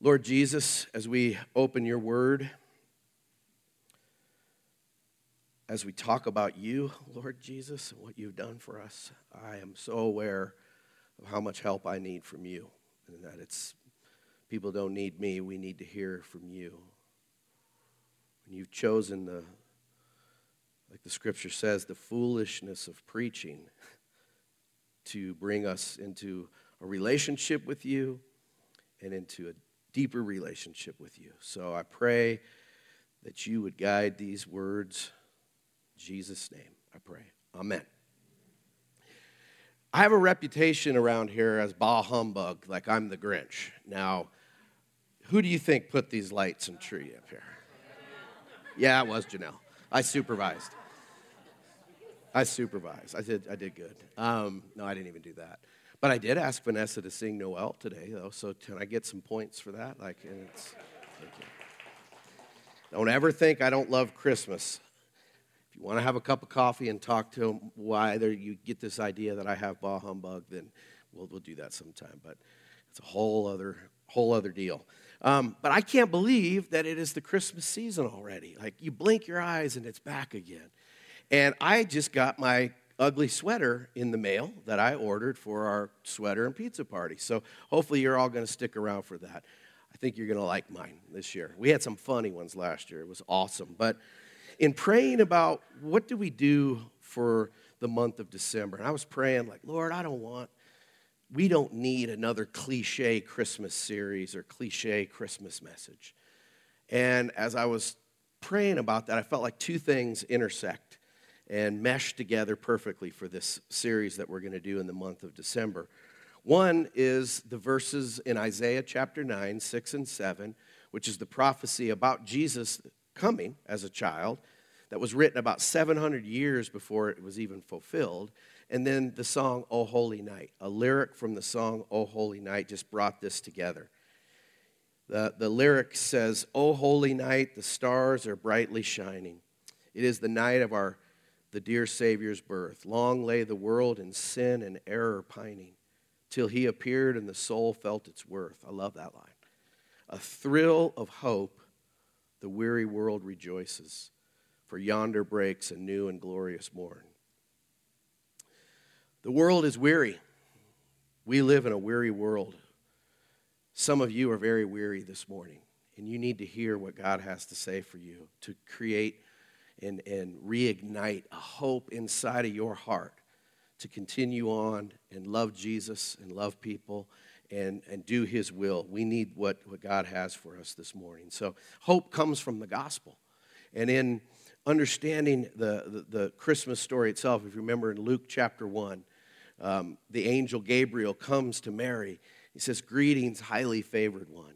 Lord Jesus, as we open your word, as we talk about you, Lord Jesus, and what you've done for us, I am so aware of how much help I need from you, and that it's people don't need me, we need to hear from you. And you've chosen the, like the scripture says, the foolishness of preaching to bring us into a relationship with you and into a deeper relationship with you. So I pray that you would guide these words. In Jesus' name, I pray. Amen. I have a reputation around here as bah humbug, like I'm the Grinch. Now, who do you think put these lights and tree up here? Yeah, it was Janelle. I supervised. I supervised. I did. I did good. Um, no, I didn't even do that. But I did ask Vanessa to sing Noel today, though. So can I get some points for that? Like, it's. Don't ever think I don't love Christmas. If you want to have a cup of coffee and talk to them why you get this idea that I have bah humbug, then we'll, we'll do that sometime. But it's a whole other whole other deal. Um, but I can't believe that it is the Christmas season already. Like you blink your eyes and it's back again. And I just got my ugly sweater in the mail that I ordered for our sweater and pizza party. So hopefully you're all going to stick around for that. I think you're going to like mine this year. We had some funny ones last year. It was awesome. But in praying about what do we do for the month of December, and I was praying like, Lord, I don't want we don't need another cliche Christmas series or cliche Christmas message. And as I was praying about that, I felt like two things intersect and mesh together perfectly for this series that we're going to do in the month of December. One is the verses in Isaiah chapter 9, 6 and 7, which is the prophecy about Jesus coming as a child that was written about 700 years before it was even fulfilled. And then the song, O Holy Night. A lyric from the song, O Holy Night, just brought this together. The, the lyric says, O holy night, the stars are brightly shining. It is the night of our the dear Savior's birth. Long lay the world in sin and error pining, till he appeared and the soul felt its worth. I love that line. A thrill of hope, the weary world rejoices, for yonder breaks a new and glorious morn. The world is weary. We live in a weary world. Some of you are very weary this morning, and you need to hear what God has to say for you to create and, and reignite a hope inside of your heart to continue on and love Jesus and love people and, and do his will. We need what, what God has for us this morning. So, hope comes from the gospel. And in understanding the, the, the Christmas story itself, if you remember in Luke chapter 1, um, the angel Gabriel comes to Mary. He says, Greetings, highly favored one.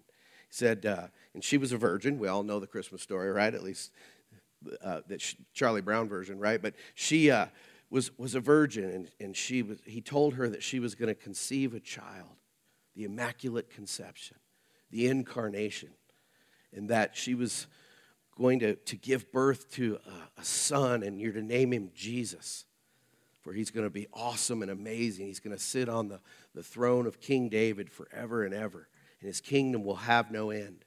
He said, uh, and she was a virgin. We all know the Christmas story, right? At least uh, that Charlie Brown version, right? But she uh, was, was a virgin, and, and she was, he told her that she was going to conceive a child, the Immaculate Conception, the Incarnation, and that she was going to, to give birth to a, a son, and you're to name him Jesus. For he's going to be awesome and amazing. He's going to sit on the, the throne of King David forever and ever, and his kingdom will have no end.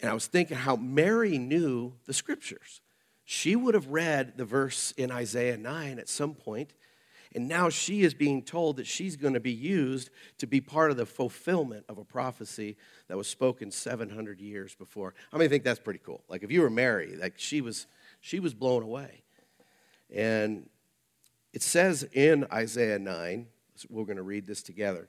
And I was thinking how Mary knew the scriptures. She would have read the verse in Isaiah 9 at some point, and now she is being told that she's going to be used to be part of the fulfillment of a prophecy that was spoken 700 years before. How many think that's pretty cool? Like if you were Mary, like she was she was blown away. And it says in Isaiah 9, we're going to read this together.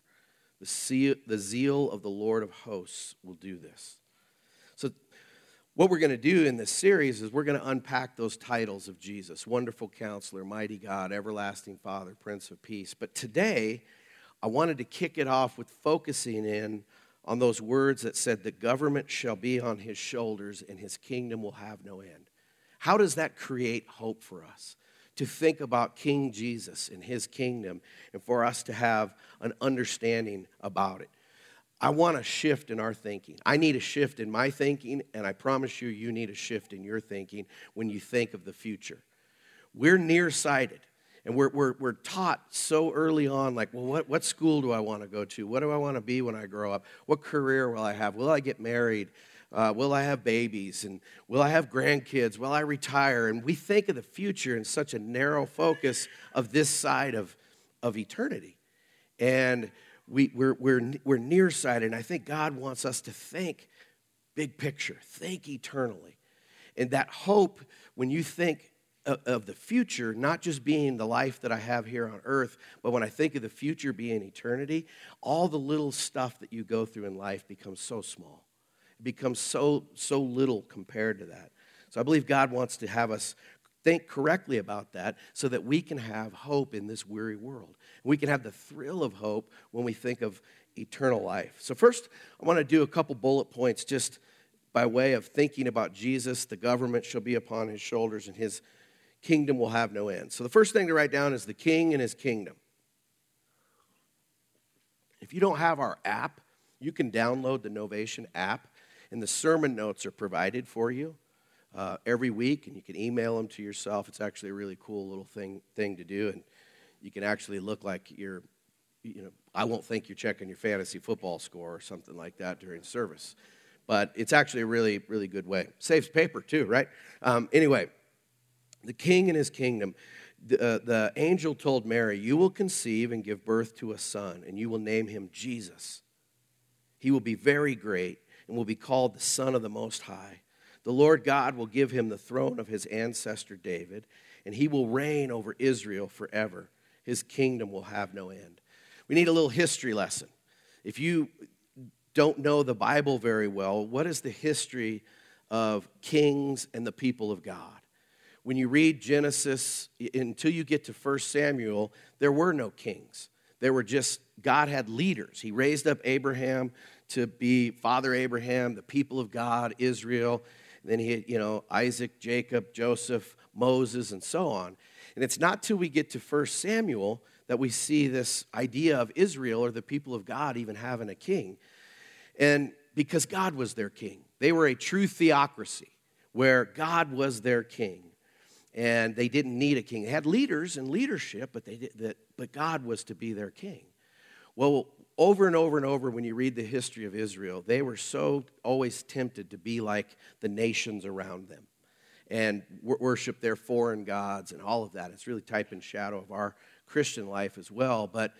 The, zeal, the zeal of the Lord of hosts will do this. So, what we're going to do in this series is we're going to unpack those titles of Jesus Wonderful Counselor, Mighty God, Everlasting Father, Prince of Peace. But today, I wanted to kick it off with focusing in on those words that said, The government shall be on his shoulders and his kingdom will have no end. How does that create hope for us? To think about King Jesus and his kingdom and for us to have an understanding about it. I want a shift in our thinking. I need a shift in my thinking, and I promise you, you need a shift in your thinking when you think of the future. We're nearsighted. And we're, we're, we're taught so early on, like, well, what, what school do I want to go to? What do I want to be when I grow up? What career will I have? Will I get married? Uh, will I have babies? And will I have grandkids? Will I retire? And we think of the future in such a narrow focus of this side of, of eternity. And we, we're, we're, we're nearsighted. And I think God wants us to think big picture, think eternally. And that hope, when you think of the future, not just being the life that I have here on earth, but when I think of the future being eternity, all the little stuff that you go through in life becomes so small. Becomes so, so little compared to that. So I believe God wants to have us think correctly about that so that we can have hope in this weary world. We can have the thrill of hope when we think of eternal life. So, first, I want to do a couple bullet points just by way of thinking about Jesus. The government shall be upon his shoulders, and his kingdom will have no end. So the first thing to write down is the king and his kingdom. If you don't have our app, you can download the Novation app, and the sermon notes are provided for you uh, every week, and you can email them to yourself. It's actually a really cool little thing, thing to do, and you can actually look like you're, you know, I won't think you're checking your fantasy football score or something like that during service. But it's actually a really, really good way. Saves paper too, right? Um, anyway, the king and his kingdom. The, uh, the angel told Mary, You will conceive and give birth to a son, and you will name him Jesus. He will be very great and will be called the Son of the Most High. The Lord God will give him the throne of his ancestor David, and he will reign over Israel forever. His kingdom will have no end. We need a little history lesson. If you don't know the Bible very well, what is the history of kings and the people of God? when you read Genesis until you get to 1 Samuel, there were no kings. There were just, God had leaders. He raised up Abraham to be Father Abraham, the people of God, Israel. And then he had, you know, Isaac, Jacob, Joseph, Moses, and so on. And it's not till we get to 1 Samuel that we see this idea of Israel or the people of God even having a king. And because God was their king, they were a true theocracy where God was their king and they didn't need a king. They had leaders and leadership, but they did, that, but God was to be their king. Well, over and over and over, when you read the history of Israel, they were so always tempted to be like the nations around them and worship their foreign gods and all of that. It's really type and shadow of our Christian life as well. But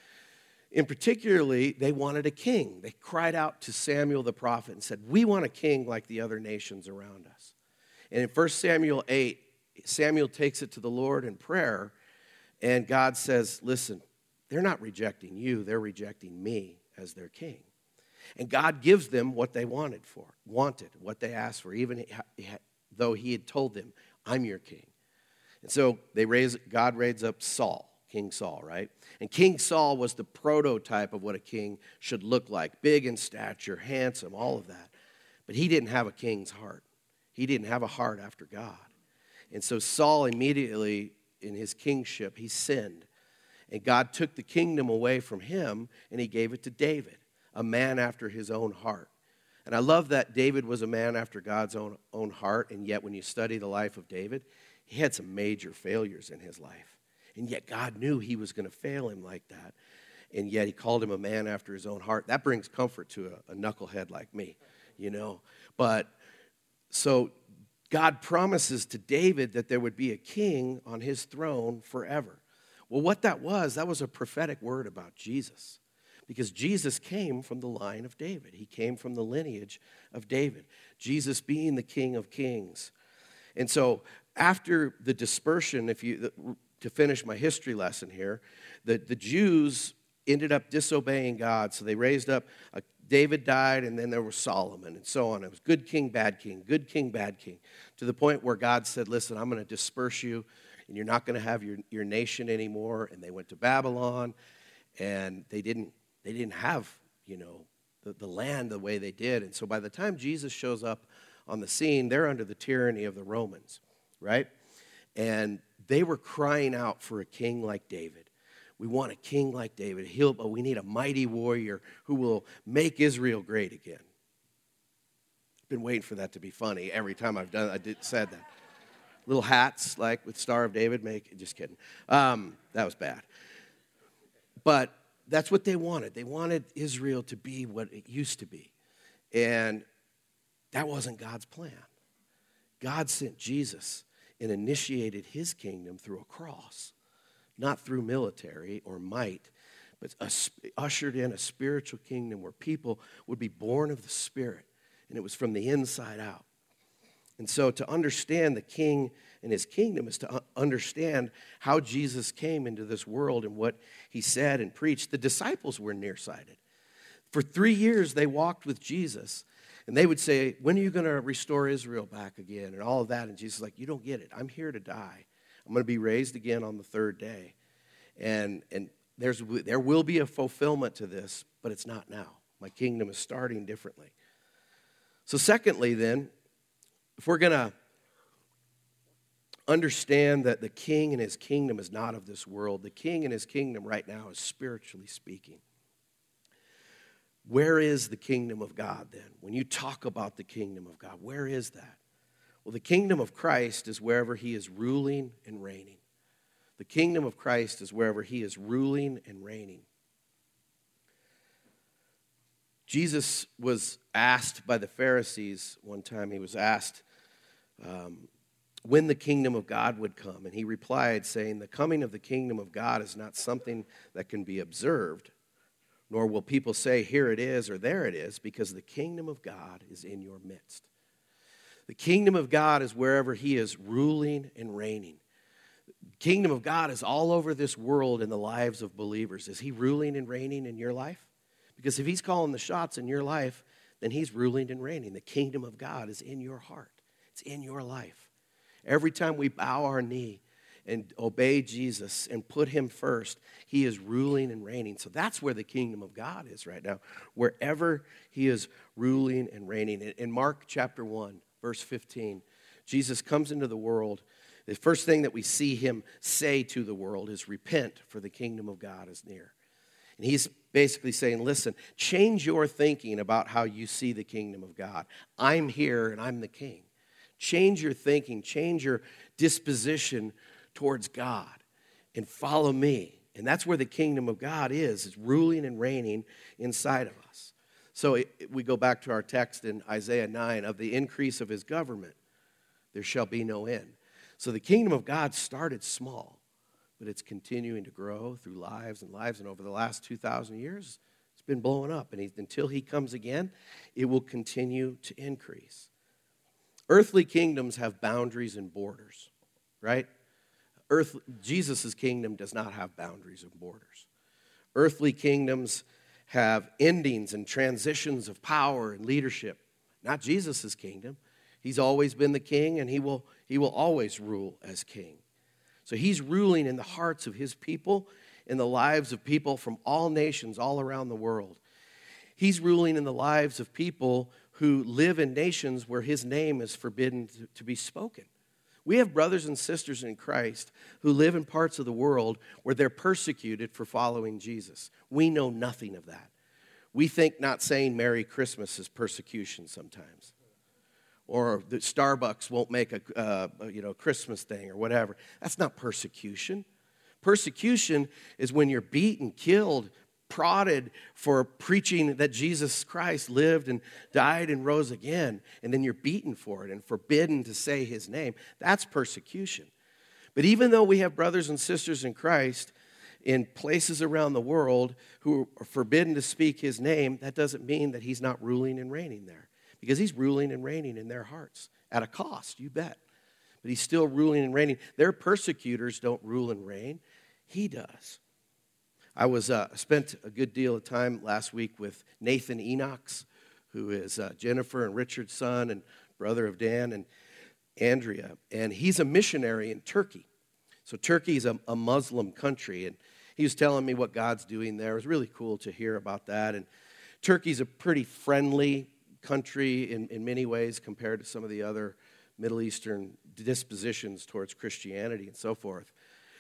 in particularly, they wanted a king. They cried out to Samuel the prophet and said, We want a king like the other nations around us. And in 1 Samuel 8, Samuel takes it to the Lord in prayer, and God says, Listen, they're not rejecting you, they're rejecting me as their king. And God gives them what they wanted for, wanted, what they asked for, even though He had told them, I'm your king. And so they raise, God raises up Saul, King Saul, right? And King Saul was the prototype of what a king should look like big in stature, handsome, all of that. But he didn't have a king's heart, he didn't have a heart after God. And so Saul immediately, in his kingship, he sinned. And God took the kingdom away from him and he gave it to David, a man after his own heart. And I love that David was a man after God's own, own heart, and yet when you study the life of David, he had some major failures in his life. And yet God knew he was going to fail him like that. And yet he called him a man after his own heart. That brings comfort to a, a knucklehead like me, you know. But so God promises to David that there would be a king on his throne forever. Well, what that was, that was a prophetic word about Jesus. Because Jesus came from the line of David. He came from the lineage of David. Jesus being the King of Kings. And so, after the dispersion, if you to finish my history lesson here, the, the Jews ended up disobeying God. So they raised up a David died, and then there was Solomon, and so on. It was good king, bad king, good king, bad king, to the point where God said, Listen, I'm going to disperse you, and you're not going to have your, your nation anymore. And they went to Babylon, and they didn't they didn't have, you know, the, the land the way they did. And so by the time Jesus shows up on the scene, they're under the tyranny of the Romans, right? And they were crying out for a king like David. We want a king like David. He'll, but we need a mighty warrior who will make Israel great again. I've been waiting for that to be funny every time I've done I did said that. Little hats like with Star of David make just kidding. Um, that was bad. But that's what they wanted. They wanted Israel to be what it used to be. And that wasn't God's plan. God sent Jesus and initiated his kingdom through a cross, not through military or might, but ushered in a spiritual kingdom where people would be born of the Spirit, and it was from the inside out. And so to understand the king and his kingdom is to understand how Jesus came into this world and what he said and preached. The disciples were nearsighted. For three years, they walked with Jesus. And they would say, When are you going to restore Israel back again? And all of that. And Jesus is like, You don't get it. I'm here to die. I'm going to be raised again on the third day. And, and there's, there will be a fulfillment to this, but it's not now. My kingdom is starting differently. So, secondly, then, if we're going to understand that the king and his kingdom is not of this world. The king and his kingdom right now is spiritually speaking. Where is the kingdom of God then? When you talk about the kingdom of God, where is that? Well, the kingdom of Christ is wherever he is ruling and reigning. The kingdom of Christ is wherever he is ruling and reigning. Jesus was asked by the Pharisees one time, he was asked, um, when the kingdom of God would come. And he replied, saying, The coming of the kingdom of God is not something that can be observed, nor will people say, Here it is or there it is, because the kingdom of God is in your midst. The kingdom of God is wherever he is ruling and reigning. The kingdom of God is all over this world in the lives of believers. Is he ruling and reigning in your life? Because if he's calling the shots in your life, then he's ruling and reigning. The kingdom of God is in your heart, it's in your life. Every time we bow our knee and obey Jesus and put him first, he is ruling and reigning. So that's where the kingdom of God is right now, wherever he is ruling and reigning. In Mark chapter 1, verse 15, Jesus comes into the world. The first thing that we see him say to the world is, Repent, for the kingdom of God is near. And he's basically saying, Listen, change your thinking about how you see the kingdom of God. I'm here and I'm the king. Change your thinking, change your disposition towards God, and follow me. And that's where the kingdom of God is, is ruling and reigning inside of us. So it, we go back to our text in Isaiah 9 of the increase of his government, there shall be no end. So the kingdom of God started small, but it's continuing to grow through lives and lives. And over the last 2,000 years, it's been blowing up. And he, until he comes again, it will continue to increase. Earthly kingdoms have boundaries and borders, right? Earth, Jesus' kingdom does not have boundaries and borders. Earthly kingdoms have endings and transitions of power and leadership. Not Jesus' kingdom. He's always been the king and he will, he will always rule as king. So he's ruling in the hearts of his people, in the lives of people from all nations all around the world. He's ruling in the lives of people who live in nations where his name is forbidden to, be spoken. We have brothers and sisters in Christ who live in parts of the world where they're persecuted for following Jesus. We know nothing of that. We think not saying Merry Christmas is persecution sometimes. Or that Starbucks won't make a uh, you know, Christmas thing or whatever. That's not persecution. Persecution is when you're beaten, killed, prodded for preaching that Jesus Christ lived and died and rose again, and then you're beaten for it and forbidden to say his name, that's persecution. But even though we have brothers and sisters in Christ in places around the world who are forbidden to speak his name, that doesn't mean that he's not ruling and reigning there. Because he's ruling and reigning in their hearts at a cost, you bet. But he's still ruling and reigning. Their persecutors don't rule and reign, he does. I was uh, spent a good deal of time last week with Nathan Enochs, who is uh, Jennifer and Richard's son and brother of Dan and Andrea, and he's a missionary in Turkey. So Turkey is a, a Muslim country, and he was telling me what God's doing there. It was really cool to hear about that. And Turkey's a pretty friendly country in, in many ways compared to some of the other Middle Eastern dispositions towards Christianity and so forth.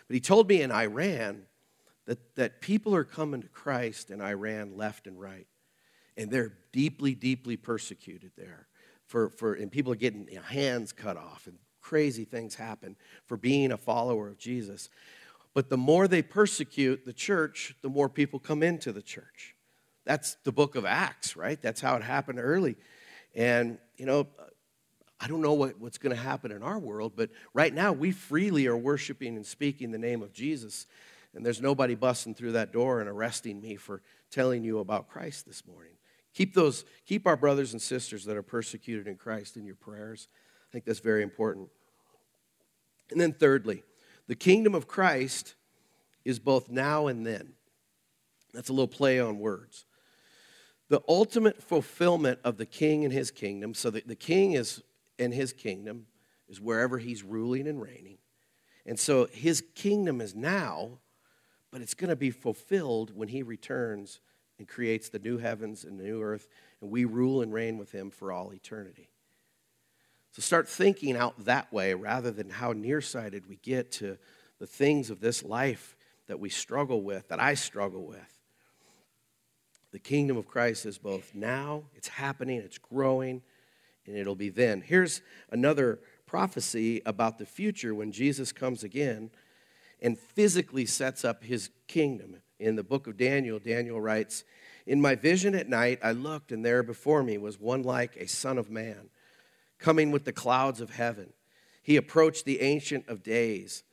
But he told me in Iran that, that people are coming to Christ in Iran left and right. And they're deeply, deeply persecuted there. For, for, and people are getting hands cut off, and crazy things happen for being a follower of Jesus. But the more they persecute the church, the more people come into the church. That's the book of Acts, right? That's how it happened early. And, you know, I don't know what, what's going to happen in our world, but right now we freely are worshiping and speaking the name of Jesus. And there's nobody busting through that door and arresting me for telling you about Christ this morning. Keep those, keep our brothers and sisters that are persecuted in Christ in your prayers. I think that's very important. And then thirdly, the kingdom of Christ is both now and then. That's a little play on words. The ultimate fulfillment of the king and his kingdom, so that the king is in his kingdom, is wherever he's ruling and reigning. And so his kingdom is now, but it's going to be fulfilled when he returns and creates the new heavens and the new earth, and we rule and reign with him for all eternity. So start thinking out that way rather than how nearsighted we get to the things of this life that we struggle with, that I struggle with. The kingdom of Christ is both now, it's happening, it's growing, and it'll be then. Here's another prophecy about the future when Jesus comes again and physically sets up his kingdom. In the book of Daniel, Daniel writes, In my vision at night, I looked, and there before me was one like a son of man, coming with the clouds of heaven. He approached the Ancient of Days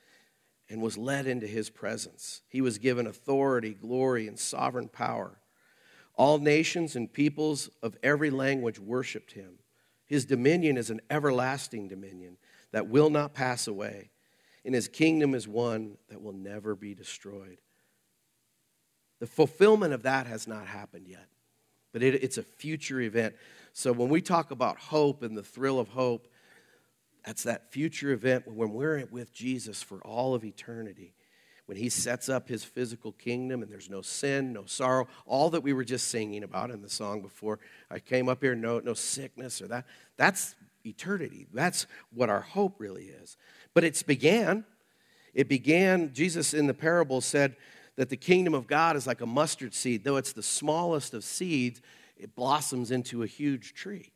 and was led into his presence. He was given authority, glory, and sovereign power. All nations and peoples of every language worshiped him. His dominion is an everlasting dominion that will not pass away, and his kingdom is one that will never be destroyed. The fulfillment of that has not happened yet, but it, it's a future event. So when we talk about hope and the thrill of hope, that's that future event when we're with Jesus for all of eternity. When he sets up his physical kingdom and there's no sin, no sorrow, all that we were just singing about in the song before I came up here, no, no sickness or that. That's eternity. That's what our hope really is. But it's began. It began, Jesus in the parable said that the kingdom of God is like a mustard seed. Though it's the smallest of seeds, it blossoms into a huge tree.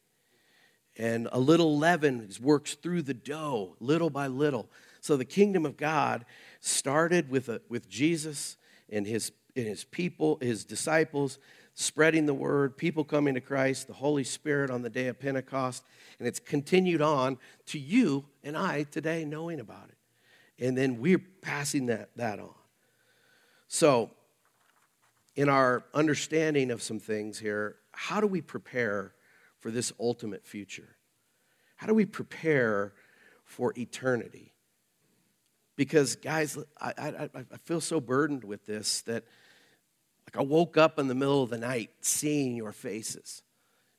And a little leaven works through the dough, little by little. So the kingdom of God started with, a, with Jesus and his, and his people, his disciples, spreading the word, people coming to Christ, the Holy Spirit on the day of Pentecost. And it's continued on to you and I today knowing about it. And then we're passing that, that on. So, in our understanding of some things here, how do we prepare for this ultimate future? How do we prepare for eternity? Because, guys, I, I, I feel so burdened with this that like I woke up in the middle of the night seeing your faces.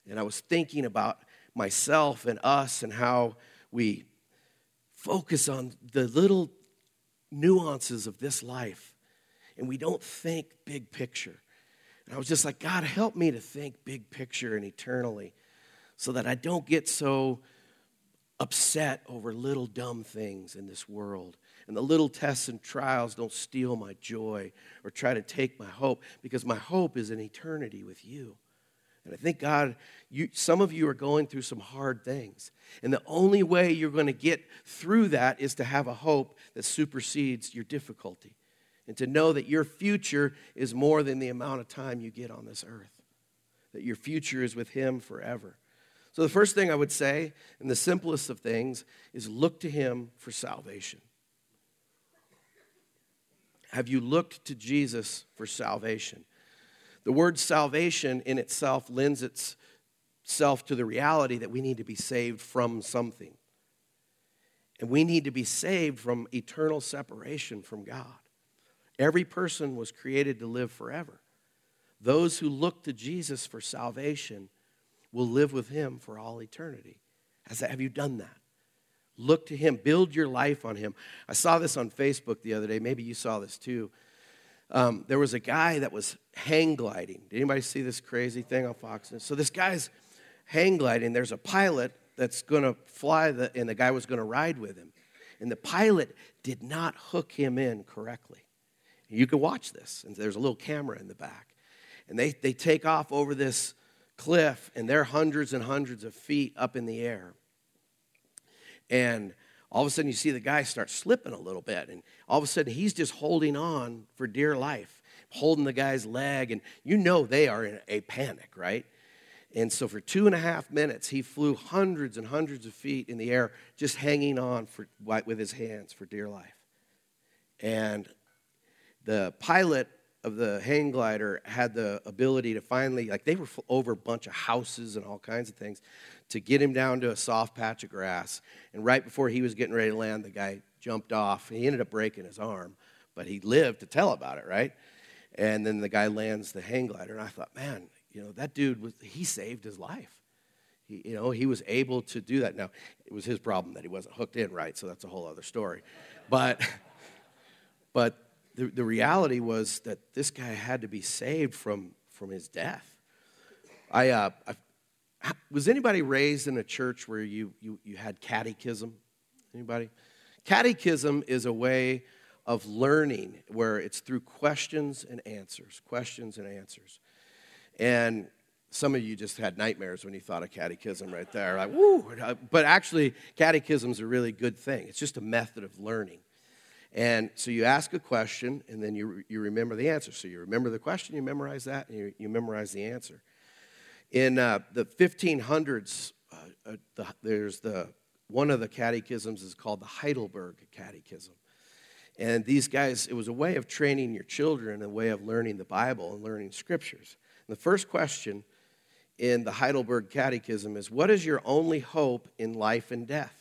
And I was thinking about myself and us and how we focus on the little nuances of this life and we don't think big picture. And I was just like, God, help me to think big picture and eternally so that I don't get so upset over little dumb things in this world. And the little tests and trials don't steal my joy or try to take my hope because my hope is in eternity with you. And I think, God, you, some of you are going through some hard things. And the only way you're going to get through that is to have a hope that supersedes your difficulty and to know that your future is more than the amount of time you get on this earth, that your future is with Him forever. So, the first thing I would say, and the simplest of things, is look to Him for salvation. Have you looked to Jesus for salvation? The word salvation in itself lends itself to the reality that we need to be saved from something. And we need to be saved from eternal separation from God. Every person was created to live forever. Those who look to Jesus for salvation will live with him for all eternity. Has that, have you done that? Look to him, build your life on him. I saw this on Facebook the other day. Maybe you saw this too. Um, there was a guy that was hang gliding. Did anybody see this crazy thing on Fox News? So this guy's hang gliding. There's a pilot that's going to fly, the, and the guy was going to ride with him. And the pilot did not hook him in correctly. You can watch this, and there's a little camera in the back. And they, they take off over this cliff, and they're hundreds and hundreds of feet up in the air. And all of a sudden, you see the guy start slipping a little bit. And all of a sudden, he's just holding on for dear life, holding the guy's leg. And you know they are in a panic, right? And so for two and a half minutes, he flew hundreds and hundreds of feet in the air, just hanging on for, with his hands for dear life. And the pilot of the hang glider had the ability to finally, like they were over a bunch of houses and all kinds of things, to get him down to a soft patch of grass. And right before he was getting ready to land, the guy jumped off. He ended up breaking his arm, but he lived to tell about it, right? And then the guy lands the hang glider, and I thought, man, you know, that dude was he saved his life. He, you know, he was able to do that. Now, it was his problem that he wasn't hooked in right, so that's a whole other story. But, but the, the reality was that this guy had to be saved from, from his death. I, uh, I, was anybody raised in a church where you, you, you had catechism? Anybody? Catechism is a way of learning where it's through questions and answers, questions and answers. And some of you just had nightmares when you thought of catechism right there. Like, woo! But actually, catechism is a really good thing. It's just a method of learning. And so you ask a question, and then you, you remember the answer. So you remember the question, you memorize that, and you, you memorize the answer. In uh, the 1500s, uh, uh, the, there's the one of the catechisms is called the Heidelberg Catechism. And these guys, it was a way of training your children, a way of learning the Bible and learning scriptures. And the first question in the Heidelberg Catechism is What is your only hope in life and death?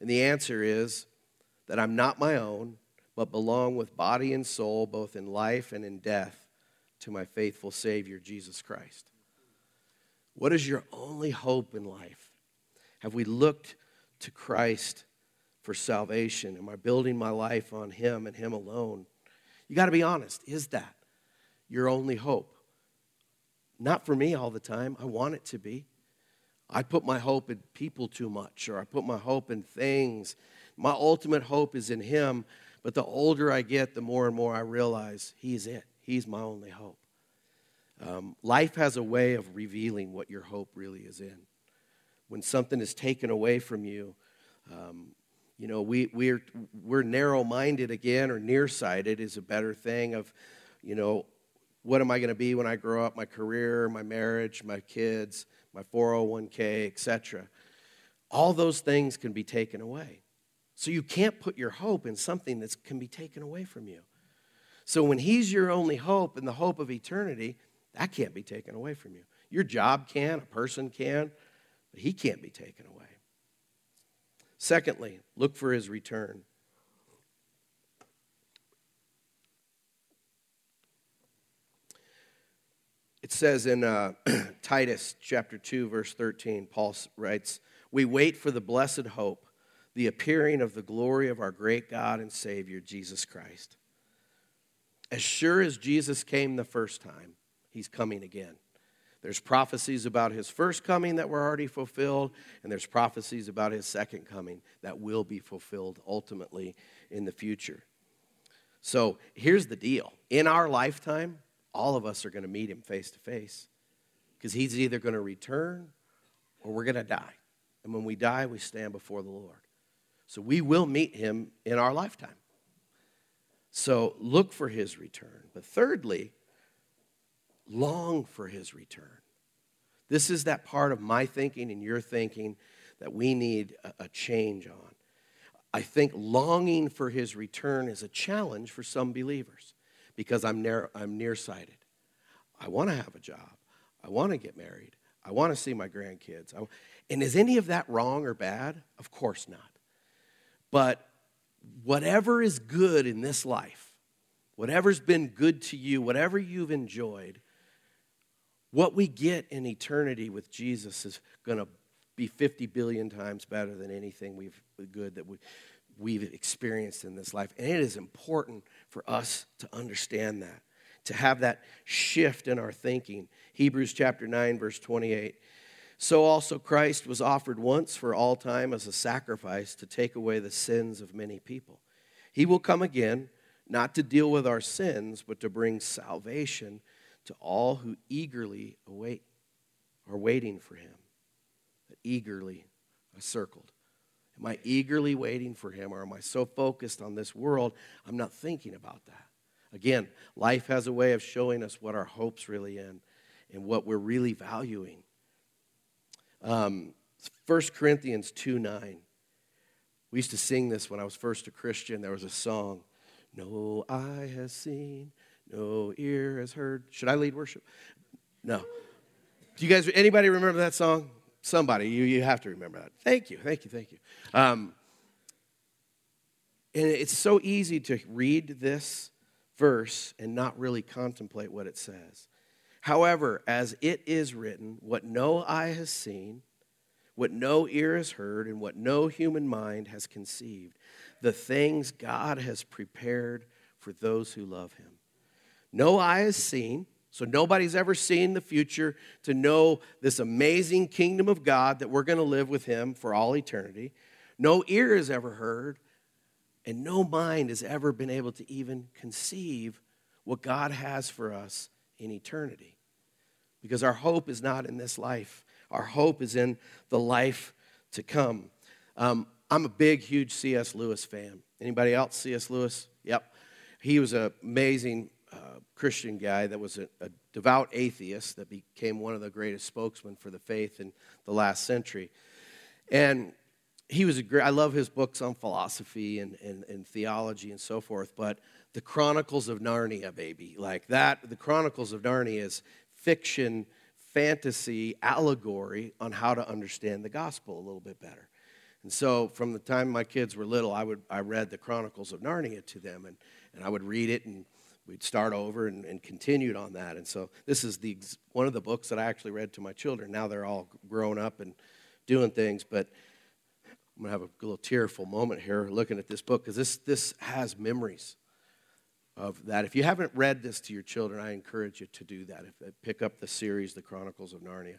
And the answer is that I'm not my own, but belong with body and soul, both in life and in death, to my faithful Savior, Jesus Christ. What is your only hope in life? Have we looked to Christ for salvation? Am I building my life on Him and Him alone? You got to be honest. Is that your only hope? Not for me all the time. I want it to be. I put my hope in people too much, or I put my hope in things my ultimate hope is in Him, but the older I get, the more and more I realize He's it. He's my only hope. Um, life has a way of revealing what your hope really is in. When something is taken away from you, um, you know, we, we're, we're narrow minded again, or nearsighted is a better thing of, you know, what am I going to be when I grow up? My career, my marriage, my kids, my 401k, etc. All those things can be taken away. So you can't put your hope in something that can be taken away from you. So when He's your only hope and the hope of eternity, that can't be taken away from you. Your job can, a person can, but He can't be taken away. Secondly, look for His return. It says in uh, Titus chapter 2, verse 13, Paul writes, We wait for the blessed hope the appearing of the glory of our great God and Savior, Jesus Christ. As sure as Jesus came the first time, he's coming again. There's prophecies about his first coming that were already fulfilled, and there's prophecies about his second coming that will be fulfilled ultimately in the future. So here's the deal in our lifetime, all of us are going to meet him face to face because he's either going to return or we're going to die. And when we die, we stand before the Lord. So we will meet him in our lifetime. So look for his return. But thirdly, long for his return. This is that part of my thinking and your thinking that we need a, change on. I think longing for his return is a challenge for some believers because I'm, near, I'm nearsighted. I want to have a job. I want to get married. I want to see my grandkids. I, and is any of that wrong or bad? Of course not. But whatever is good in this life, whatever's been good to you, whatever you've enjoyed, what we get in eternity with Jesus is going to be 50 billion times better than anything we've good that we we've experienced in this life. And it is important for us to understand that, to have that shift in our thinking. Hebrews chapter 9, verse 28. So also Christ was offered once for all time as a sacrifice to take away the sins of many people. He will come again, not to deal with our sins, but to bring salvation to all who eagerly await, are waiting for him. Eagerly, I circled. Am I eagerly waiting for him, or am I so focused on this world, I'm not thinking about that? Again, life has a way of showing us what our hope's really in and what we're really valuing. Um, 1 Corinthians 2 9. We used to sing this when I was first a Christian. There was a song, No eye has seen, no ear has heard. Should I lead worship? No. Do you guys, anybody remember that song? Somebody, you, you have to remember that. Thank you, thank you, thank you. Um, and it's so easy to read this verse and not really contemplate what it says. However, as it is written, what no eye has seen, what no ear has heard, and what no human mind has conceived, the things God has prepared for those who love him. No eye has seen, so nobody's ever seen the future to know this amazing kingdom of God that we're going to live with him for all eternity. No ear has ever heard, and no mind has ever been able to even conceive what God has for us in eternity. Because our hope is not in this life, our hope is in the life to come. Um, I'm a big, huge C.S. Lewis fan. Anybody else? C.S. Lewis? Yep. He was an amazing uh, Christian guy that was a, a, devout atheist that became one of the greatest spokesmen for the faith in the last century. And he was a great, I love his books on philosophy and, and, and theology and so forth, but the Chronicles of Narnia, baby, like that, the Chronicles of Narnia is fiction, fantasy, allegory on how to understand the gospel a little bit better. And so from the time my kids were little, I, would, I read the Chronicles of Narnia to them, and, and I would read it and we'd start over and, and continued on that. And so this is the one of the books that I actually read to my children. Now they're all grown up and doing things, but I'm gonna have a little tearful moment here looking at this book because this this has memories of that. If you haven't read this to your children, I encourage you to do that. If, uh, pick up the series, The Chronicles of Narnia.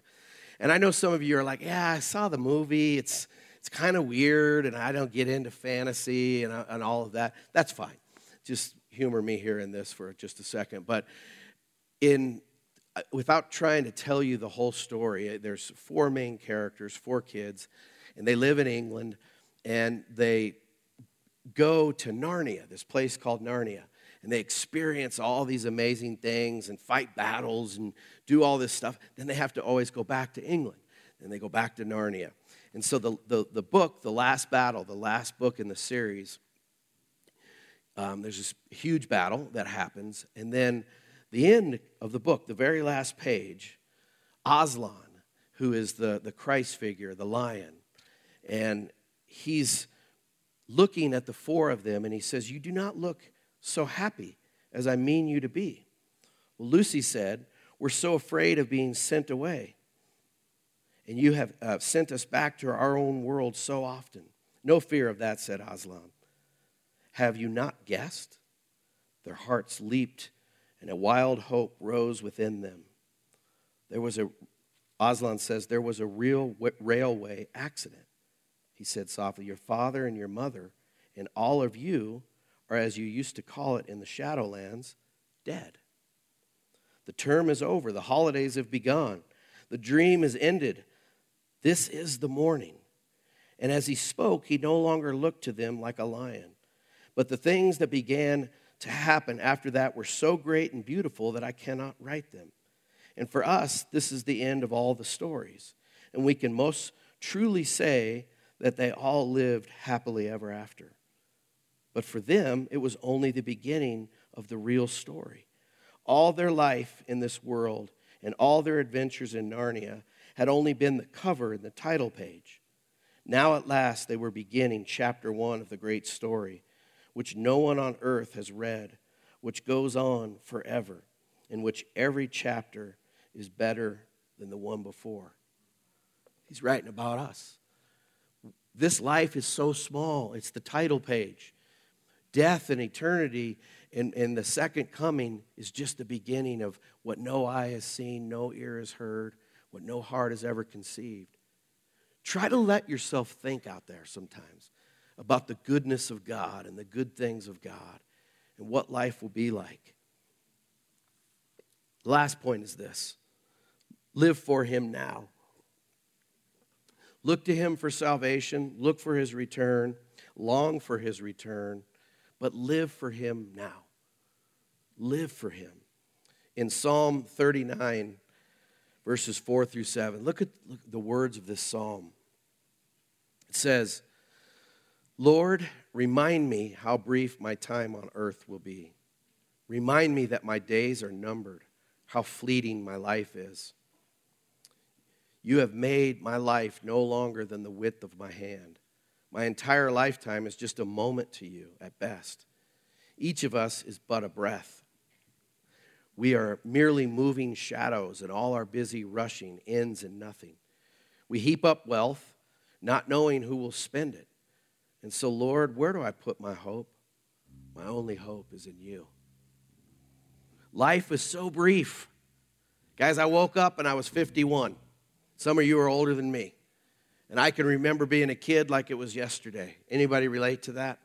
And I know some of you are like, yeah, I saw the movie. It's it's kind of weird, and I don't get into fantasy and, uh, and all of that. That's fine. Just humor me here in this for just a second. But in uh, without trying to tell you the whole story, there's four main characters, four kids, and they live in England, and they go to Narnia, this place called Narnia, and they experience all these amazing things and fight battles and do all this stuff. Then they have to always go back to England, and they go back to Narnia. And so the, the, the book, The Last Battle, the last book in the series, um, there's this huge battle that happens, and then the end of the book, the very last page, Aslan, who is the, the Christ figure, the lion, and he's looking at the four of them, and he says, You do not look so happy as I mean you to be. Well, Lucy said, We're so afraid of being sent away. And you have uh, sent us back to our own world so often. No fear of that, said Aslan. Have you not guessed? Their hearts leaped, and a wild hope rose within them. There was a, Aslan says, there was a real railway accident. He said softly, Your father and your mother and all of you are, as you used to call it in the Shadowlands, dead. The term is over. The holidays have begun. The dream is ended. This is the morning. And as he spoke, he no longer looked to them like a lion but the things that began to happen after that were so great and beautiful that I cannot write them. And for us, this is the end of all the stories. And we can most truly say that they all lived happily ever after. But for them, it was only the beginning of the real story. All their life in this world and all their adventures in Narnia had only been the cover and the title page. Now, at last, they were beginning chapter one of the great story which no one on earth has read, which goes on forever, in which every chapter is better than the one before. He's writing about us. This life is so small, it's the title page. Death and eternity and, and the second coming is just the beginning of what no eye has seen, no ear has heard, what no heart has ever conceived. Try to let yourself think out there sometimes about the goodness of God and the good things of God and what life will be like. Last point is this live for Him now. Look to Him for salvation, look for His return, long for His return, but live for Him now. Live for Him. In Psalm 39, verses 4 through 7, look at, look the words of this psalm. It says, Lord, remind me how brief my time on earth will be. Remind me that my days are numbered, how fleeting my life is. You have made my life no longer than the width of my hand. My entire lifetime is just a moment to you at best. Each of us is but a breath. We are merely moving shadows, and all our busy rushing ends in nothing. We heap up wealth, not knowing who will spend it. And so, Lord, where do I put my hope? My only hope is in you. Life is so brief. Guys, I woke up and I was 51. Some of you are older than me. And I can remember being a kid like it was yesterday. Anybody relate to that?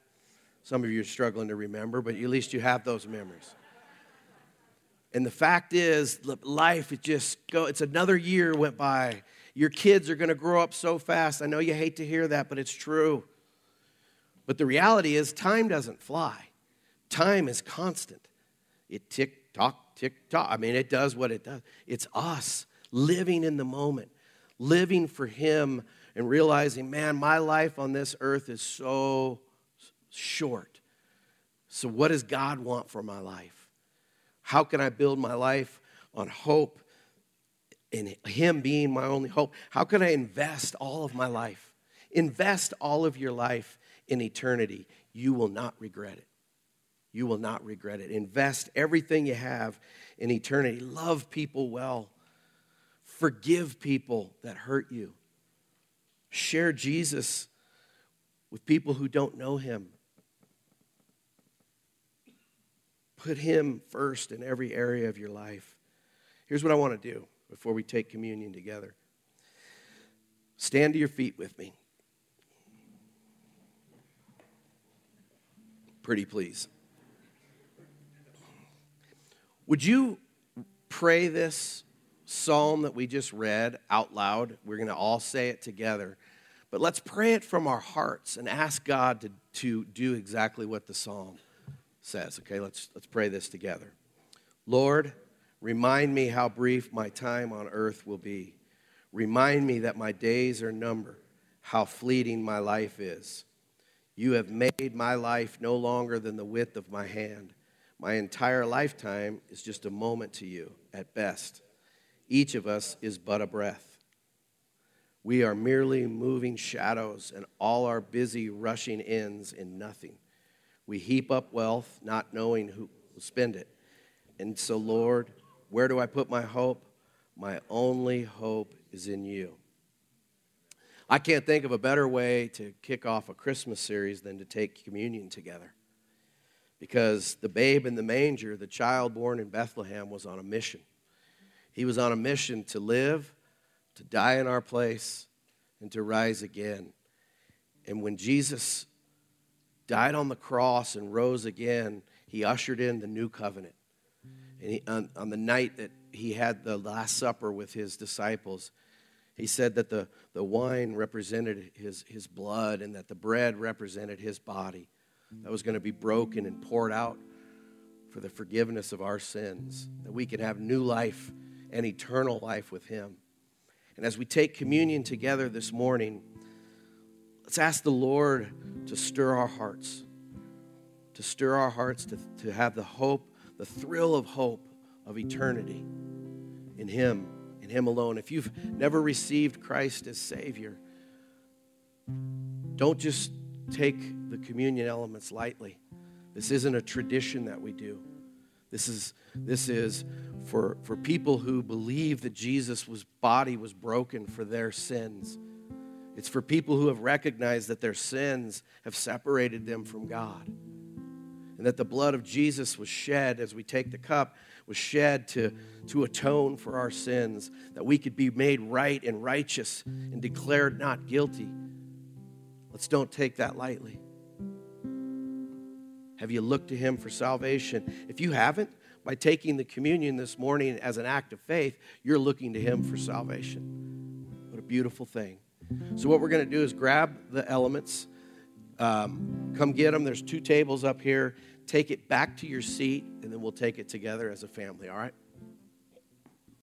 Some of you are struggling to remember, but at least you have those memories. And the fact is, life it just go. It's another year went by. Your kids are going to grow up so fast. I know you hate to hear that, but it's true. But the reality is, time doesn't fly. Time is constant. It tick tock, tick tock. I mean, it does what it does. It's us living in the moment, living for Him, and realizing, man, my life on this earth is so short. So, what does God want for my life? How can I build my life on hope in Him being my only hope? How can I invest all of my life? Invest all of your life in eternity. You will not regret it. You will not regret it. Invest everything you have in eternity. Love people well. Forgive people that hurt you. Share Jesus with people who don't know him. Put him first in every area of your life. Here's what I want to do before we take communion together. Stand to your feet with me. Pretty please. Would you pray this psalm that we just read out loud? We're going to all say it together. But let's pray it from our hearts and ask God to, to do exactly what the psalm says. Okay, let's, let's pray this together. Lord, remind me how brief my time on earth will be. Remind me that my days are numbered, how fleeting my life is. You have made my life no longer than the width of my hand. My entire lifetime is just a moment to you at best. Each of us is but a breath. We are merely moving shadows, and all our busy rushing ends in nothing. We heap up wealth, not knowing who will spend it. And so, Lord, where do I put my hope? My only hope is in you. I can't think of a better way to kick off a Christmas series than to take communion together. Because the babe in the manger, the child born in Bethlehem, was on a mission. He was on a mission to live to die in our place, and to rise again. And when Jesus died on the cross and rose again, he ushered in the new covenant. And he, on, on the night that he had the Last Supper with his disciples, he said that the, the wine represented his, his blood and that the bread represented his body that was going to be broken and poured out for the forgiveness of our sins, that we could have new life and eternal life with him. And as we take communion together this morning, let's ask the Lord to stir our hearts, to stir our hearts to, to have the hope, the thrill of hope of eternity in Him, in Him alone. If you've never received Christ as Savior, don't just take the communion elements lightly. This isn't a tradition that we do. This is, this is for, for people who believe that Jesus' body was broken for their sins. It's for people who have recognized that their sins have separated them from God. And that the blood of Jesus was shed as we take the cup, was shed to, to atone for our sins, that we could be made right and righteous and declared not guilty. Let's don't take that lightly. Have you looked to Him for salvation? If you haven't, by taking the communion this morning as an act of faith, you're looking to Him for salvation. What a beautiful thing. So, what we're going to do is grab the elements, um, come get them. There's two tables up here. Take it back to your seat, and then we'll take it together as a family, all right?